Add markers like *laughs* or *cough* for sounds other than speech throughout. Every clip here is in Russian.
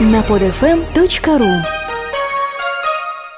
на podfm.ru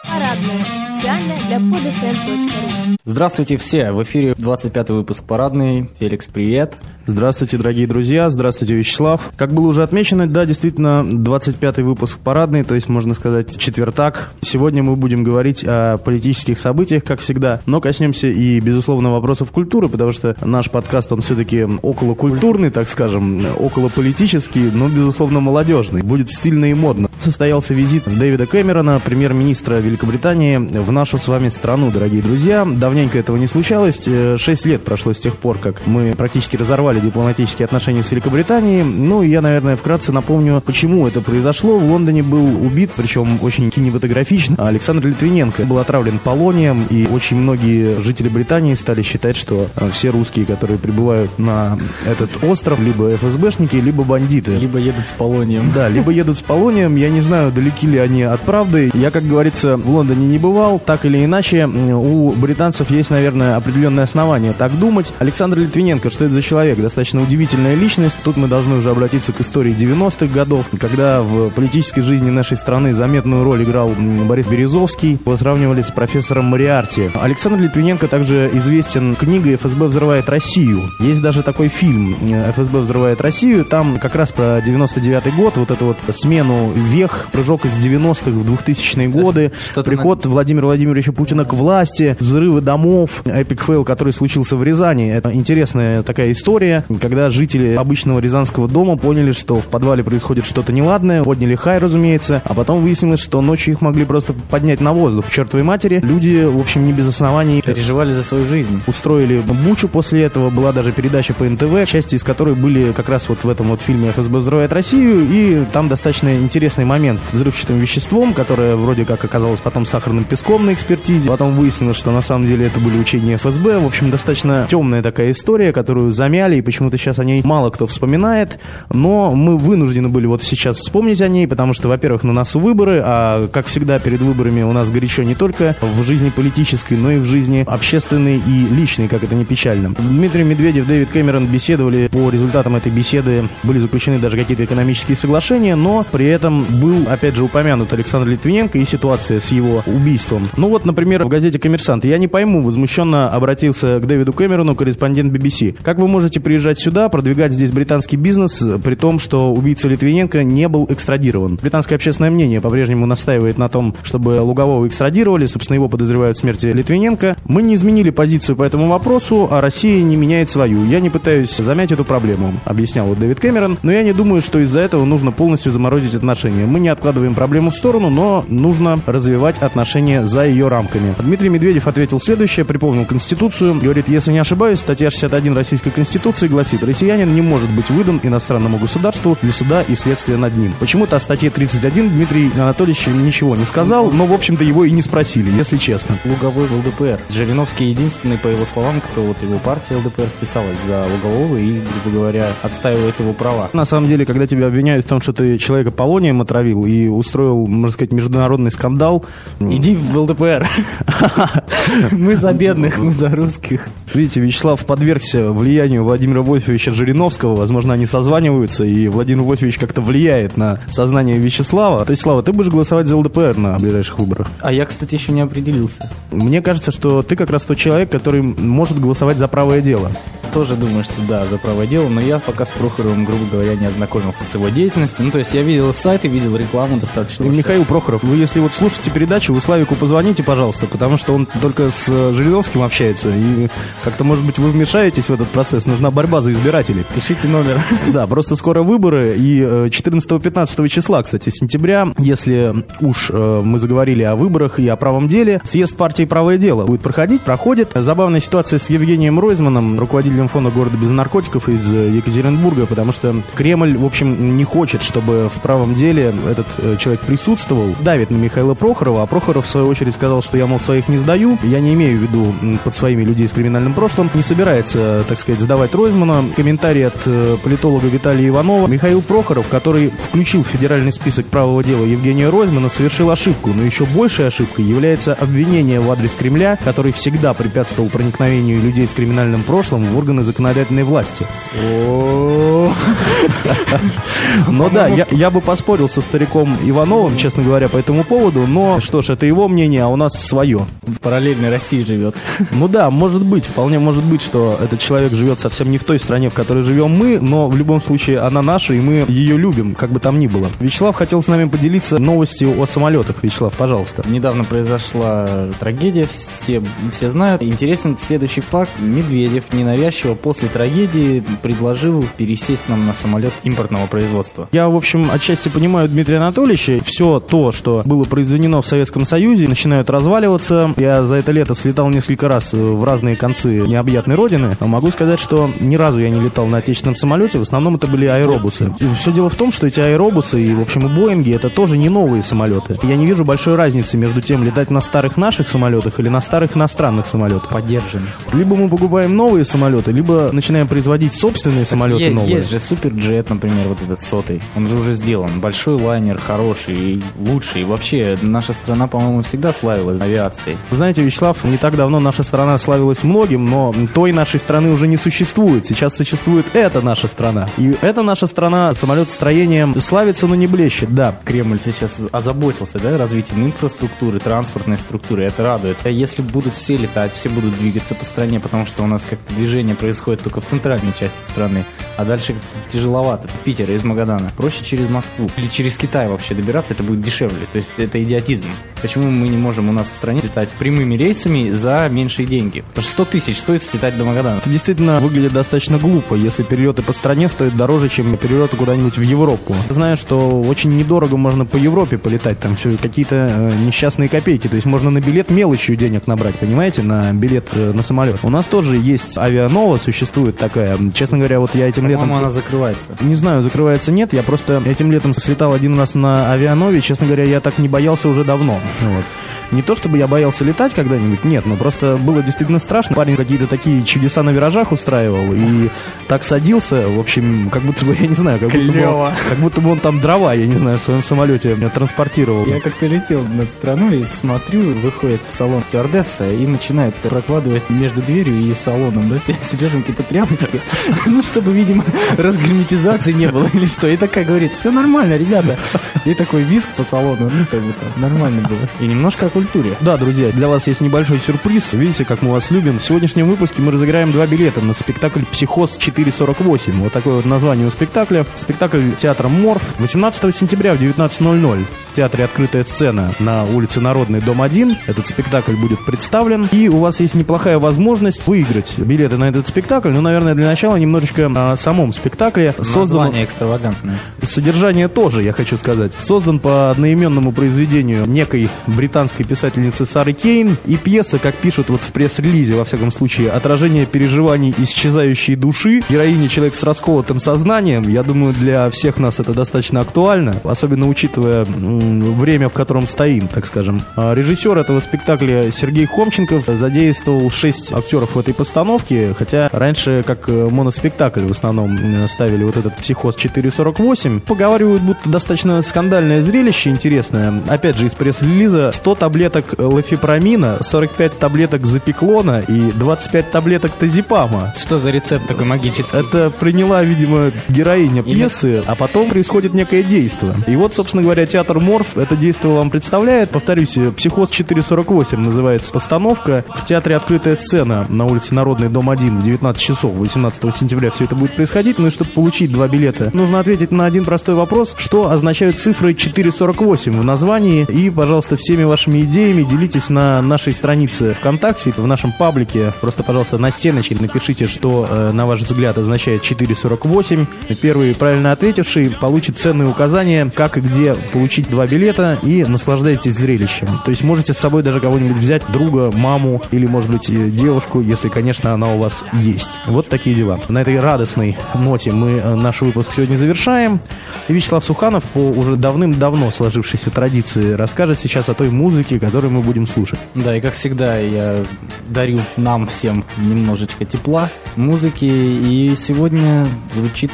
Парадная. Специально для podfm.ru Здравствуйте все! В эфире 25 выпуск «Парадный». Феликс, привет! Здравствуйте, дорогие друзья, здравствуйте, Вячеслав. Как было уже отмечено, да, действительно, 25-й выпуск парадный, то есть, можно сказать, четвертак. Сегодня мы будем говорить о политических событиях, как всегда, но коснемся и, безусловно, вопросов культуры, потому что наш подкаст, он все-таки околокультурный, так скажем, околополитический, но, безусловно, молодежный. Будет стильно и модно. Состоялся визит Дэвида Кэмерона, премьер-министра Великобритании, в нашу с вами страну, дорогие друзья. Давненько этого не случалось. Э, шесть лет прошло с тех пор, как мы практически разорвали дипломатические отношения с Великобританией. Ну, и я, наверное, вкратце напомню, почему это произошло. В Лондоне был убит, причем очень кинематографично, Александр Литвиненко. Был отравлен полонием, и очень многие жители Британии стали считать, что э, все русские, которые прибывают на этот остров, либо ФСБшники, либо бандиты. Либо едут с полонием. Да, либо едут с полонием. Я не знаю, далеки ли они от правды. Я, как говорится, в Лондоне не бывал. Так или иначе, у британцев есть, наверное, определенное основание так думать. Александр Литвиненко, что это за человек? Достаточно удивительная личность. Тут мы должны уже обратиться к истории 90-х годов, когда в политической жизни нашей страны заметную роль играл Борис Березовский. Его сравнивали с профессором Мориарти. Александр Литвиненко также известен книгой «ФСБ взрывает Россию». Есть даже такой фильм «ФСБ взрывает Россию». Там как раз про 99-й год, вот эту вот смену вех, прыжок из 90-х в 2000-е годы, приход. Владимира Владимировича Путина к власти, взрывы домов, epic fail, который случился в Рязани. Это интересная такая история, когда жители обычного рязанского дома поняли, что в подвале происходит что-то неладное, подняли хай, разумеется, а потом выяснилось, что ночью их могли просто поднять на воздух. К чертовой матери. Люди, в общем, не без оснований переживали за свою жизнь. Устроили бучу после этого, была даже передача по НТВ, части из которой были как раз вот в этом вот фильме «ФСБ взрывает Россию», и там достаточно интересный момент с взрывчатым веществом, которое вроде как оказалось потом сахарным песком на экспертизе. Потом выяснилось, что на самом деле это были учения ФСБ. В общем, достаточно темная такая история, которую замяли, и почему-то сейчас о ней мало кто вспоминает. Но мы вынуждены были вот сейчас вспомнить о ней, потому что, во-первых, на носу выборы, а, как всегда, перед выборами у нас горячо не только в жизни политической, но и в жизни общественной и личной, как это не печально. Дмитрий Медведев, Дэвид Кэмерон беседовали. По результатам этой беседы были заключены даже какие-то экономические соглашения, но при этом был, опять же, упомянут Александр Литвиненко и ситуация с его убийством. Ну вот, например, в газете «Коммерсант» я не пойму, возмущенно обратился к Дэвиду Кэмерону, корреспондент BBC. Как вы можете приезжать сюда, продвигать здесь британский бизнес, при том, что убийца Литвиненко не был экстрадирован? Британское общественное мнение по-прежнему настаивает на том, чтобы Лугового экстрадировали, собственно, его подозревают в смерти Литвиненко. Мы не изменили позицию по этому вопросу, а Россия не меняет свою. Я не пытаюсь замять эту проблему, объяснял Дэвид Кэмерон, но я не думаю, что из-за этого нужно полностью заморозить отношения. Мы не откладываем проблему в сторону, но нужно развивать отношения за ее рамками. Дмитрий Медведев ответил следующее, припомнил Конституцию, говорит, если не ошибаюсь, статья 61 Российской Конституции гласит, россиянин не может быть выдан иностранному государству для суда и следствия над ним. Почему-то о статье 31 Дмитрий Анатольевич ничего не сказал, но, в общем-то, его и не спросили, если честно. Луговой в ЛДПР. Жириновский единственный, по его словам, кто вот его партия ЛДПР вписалась за Лугового и, грубо говоря, отстаивает его права. На самом деле, когда тебя обвиняют в том, что ты человека полонием отравил и устроил, можно сказать, международный скандал... Иди в ЛДПР. *laughs* *laughs* Мы за бедных, мы за русских. Видите, Вячеслав подвергся влиянию Владимира Вольфовича Жириновского. Возможно, они созваниваются, и Владимир Вольфович как-то влияет на сознание Вячеслава. То есть, Слава, ты будешь голосовать за ЛДПР на ближайших выборах? А я, кстати, еще не определился. Мне кажется, что ты как раз тот человек, который может голосовать за правое дело тоже думаю, что да, за правое дело, но я пока с Прохоровым, грубо говоря, не ознакомился с его деятельностью. Ну, то есть я видел сайты, видел рекламу достаточно. Михаил Прохоров, вы если вот слушаете передачу, вы Славику позвоните, пожалуйста, потому что он только с э, Жириновским общается, и как-то, может быть, вы вмешаетесь в этот процесс, нужна борьба за избирателей. Пишите номер. *laughs* Да, просто скоро выборы, и 14-15 э, числа, кстати, сентября, если уж э, мы заговорили о выборах и о правом деле, съезд партии «Правое дело» будет проходить, проходит. Забавная ситуация с Евгением Ройзманом, руководителем Фонда города без наркотиков из э, Екатеринбурга, потому что Кремль, в общем, не хочет, чтобы в правом деле этот э, человек присутствовал. Давит на Михаила Прохорова, а Прохоров, в свою очередь, сказал, что я, мол, своих не сдаю. Я не имею в виду под своими людей с криминальным прошлым. Не собирается, так сказать, сдавать Ройзмана. Комментарий от э, политолога Виталия Иванова. Михаил Прохоров, который включил в федеральный список правого дела Евгения Ройзмана, совершил ошибку. Но еще большей ошибкой является обвинение в адрес Кремля, который всегда препятствовал проникновению людей с криминальным прошлым в органы органы законодательной власти. Но да, я, бы поспорил со стариком Ивановым, честно говоря, по этому поводу, но что ж, это его мнение, а у нас свое. В параллельной России живет. Ну да, может быть, вполне может быть, что этот человек живет совсем не в той стране, в которой живем мы, но в любом случае она наша, и мы ее любим, как бы там ни было. Вячеслав хотел с нами поделиться новостью о самолетах. Вячеслав, пожалуйста. Недавно произошла трагедия, все, все знают. Интересен следующий факт. Медведев ненавязчиво после трагедии предложил пересесть нам на самолет импортного производства. Я, в общем, отчасти понимаю Дмитрия Анатольевича. Все то, что было произведено в Советском Союзе, начинают разваливаться. Я за это лето слетал несколько раз в разные концы необъятной родины. Но могу сказать, что ни разу я не летал на отечественном самолете. В основном это были аэробусы. И все дело в том, что эти аэробусы и, в общем, и Боинги это тоже не новые самолеты. Я не вижу большой разницы между тем, летать на старых наших самолетах или на старых иностранных самолетах. Поддержанных. Либо мы покупаем новые самолеты, либо начинаем производить собственные самолеты Е- новые. Есть же суперджет, например, вот этот сотый. Он же уже сделан. Большой лайнер, хороший, и лучший. И вообще, наша страна, по-моему, всегда славилась авиацией. Знаете, Вячеслав, не так давно наша страна славилась многим, но той нашей страны уже не существует. Сейчас существует эта наша страна. И эта наша страна самолетостроением славится, но не блещет, да. Кремль сейчас озаботился да, развитием инфраструктуры, транспортной структуры. Это радует. А если будут все летать, все будут двигаться по стране, потому что у нас как-то движение происходит только в центральной части страны, а дальше тяжеловато. В Питер из Магадана. Проще через Москву. Или через Китай вообще добираться, это будет дешевле. То есть это идиотизм. Почему мы не можем у нас в стране летать прямыми рейсами за меньшие деньги? Потому что 100 тысяч стоит слетать до Магадана. Это действительно выглядит достаточно глупо, если перелеты по стране стоят дороже, чем перелеты куда-нибудь в Европу. Знаю, что очень недорого можно по Европе полетать, там все какие-то э, несчастные копейки. То есть можно на билет мелочью денег набрать, понимаете, на билет э, на самолет. У нас тоже есть авианова, существует такая. Честно говоря, вот я этим летом... По-моему, она закрывается. Не знаю, закрывается нет. Я просто этим летом слетал один раз на авианове. Честно говоря, я так не боялся уже давно. Вот. Не то чтобы я боялся летать когда-нибудь, нет, но просто было действительно страшно. Парень какие-то такие чудеса на виражах устраивал и так садился, в общем, как будто бы, я не знаю, как будто, бы, он- как будто бы он там дрова, я не знаю, в своем самолете меня транспортировал. Я как-то летел над страной и смотрю, выходит в салон стюардесса и начинает прокладывать между дверью и салоном, да, *laughs* сережем какие-то тряпочки, *laughs* ну, чтобы, видимо, разгерметизации не было или что. И такая говорит, все нормально, ребята. И такой визг по салону, ну, как бы там нормально было. И немножко культуре. Да, друзья, для вас есть небольшой сюрприз. Видите, как мы вас любим. В сегодняшнем выпуске мы разыграем два билета на спектакль «Психоз 448». Вот такое вот название у спектакля. Спектакль театра «Морф» 18 сентября в 19.00 в театре «Открытая сцена» на улице Народной, дом 1. Этот спектакль будет представлен. И у вас есть неплохая возможность выиграть билеты на этот спектакль. Ну, наверное, для начала немножечко о самом спектакле. Создан Название экстравагантное. Содержание тоже, я хочу сказать. Создан по одноименному произведению некой британской писательницы Сары Кейн. И пьеса, как пишут вот в пресс-релизе, во всяком случае, отражение переживаний исчезающей души. Героиня человек с расколотым сознанием. Я думаю, для всех нас это достаточно актуально, особенно учитывая время, в котором стоим, так скажем. А Режиссер этого спектакля Сергей Хомченков задействовал шесть актеров в этой постановке, хотя раньше как э, моноспектакль в основном э, ставили вот этот «Психоз 448». Поговаривают, будто достаточно скандальное зрелище, интересное. Опять же, из пресс-релиза 100 таблеток лофипромина, 45 таблеток запеклона и 25 таблеток тазипама. Что за рецепт такой магический? Это приняла, видимо, героиня пьесы, а потом происходит некое действие. И вот, собственно говоря, театр Морф это действие вам представляет. Повторюсь, «Психоз 448» называется постановка. В театре «Открытая сцена» на улице Народный, дом 1 в 19 часов 18 сентября все это будет происходить. Ну и чтобы получить два билета, нужно ответить на один простой вопрос, что означают цифры 448 в названии. И, пожалуйста, всеми вашими идеями делитесь на нашей странице ВКонтакте, в нашем паблике. Просто, пожалуйста, на стеночке напишите, что, э, на ваш взгляд, означает 448. Первый правильно ответивший получит ценные указания, как и где получить два билета, и наслаждайтесь зрелищем. То есть можете с собой даже кого-нибудь взять, друга, маму или, может быть, э, девушку, если, конечно, она у вас есть. Вот такие дела. На этой радостной ноте мы э, наш выпуск сегодня завершаем. И Вячеслав Суханов по уже давным-давно сложившейся традиции расскажет сейчас о той музыке, которую мы будем слушать. Да, и как всегда, я дарю нам всем немножечко тепла, музыки. И сегодня звучит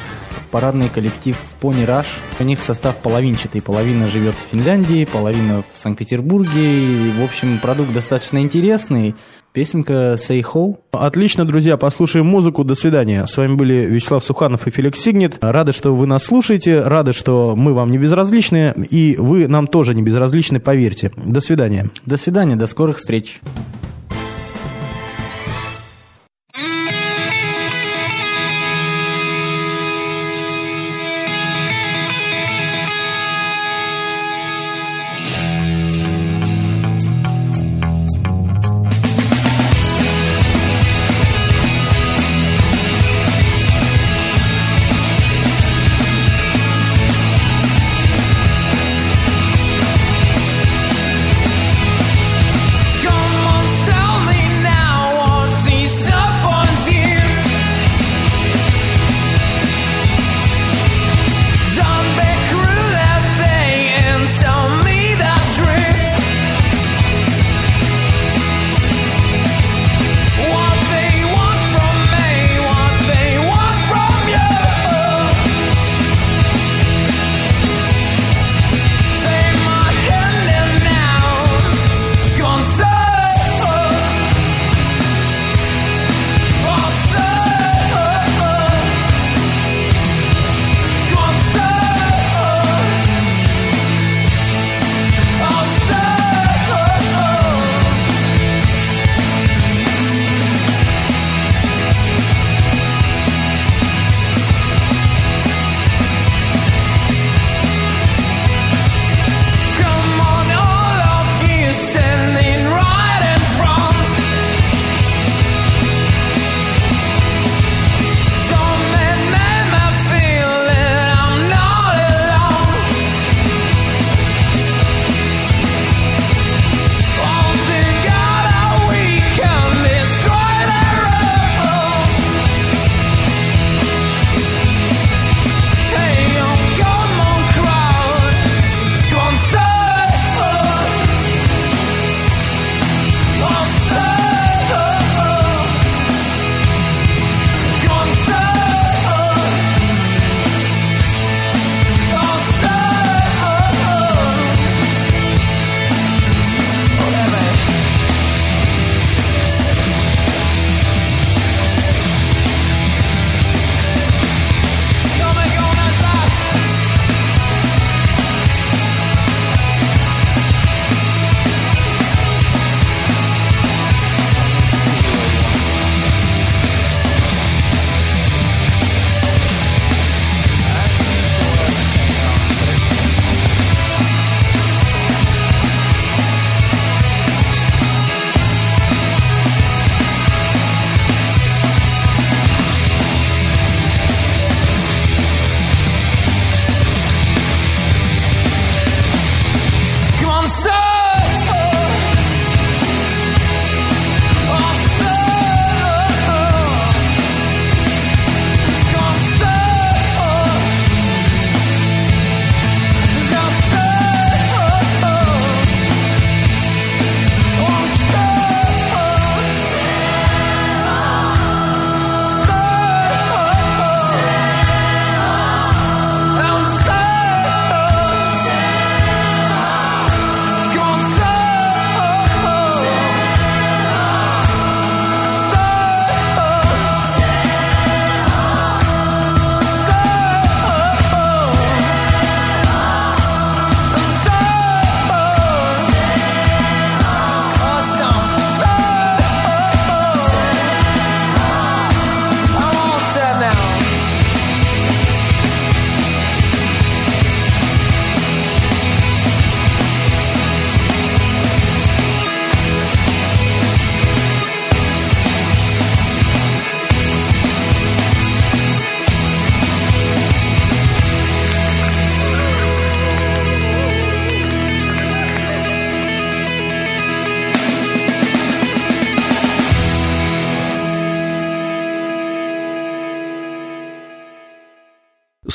парадный коллектив Pony Rush. У них состав половинчатый. Половина живет в Финляндии, половина в Санкт-Петербурге. И, в общем, продукт достаточно интересный. Песенка «Say Ho». Отлично, друзья, послушаем музыку. До свидания. С вами были Вячеслав Суханов и Феликс Сигнет. Рады, что вы нас слушаете, рады, что мы вам не безразличны, и вы нам тоже не безразличны, поверьте. До свидания. До свидания, до скорых встреч.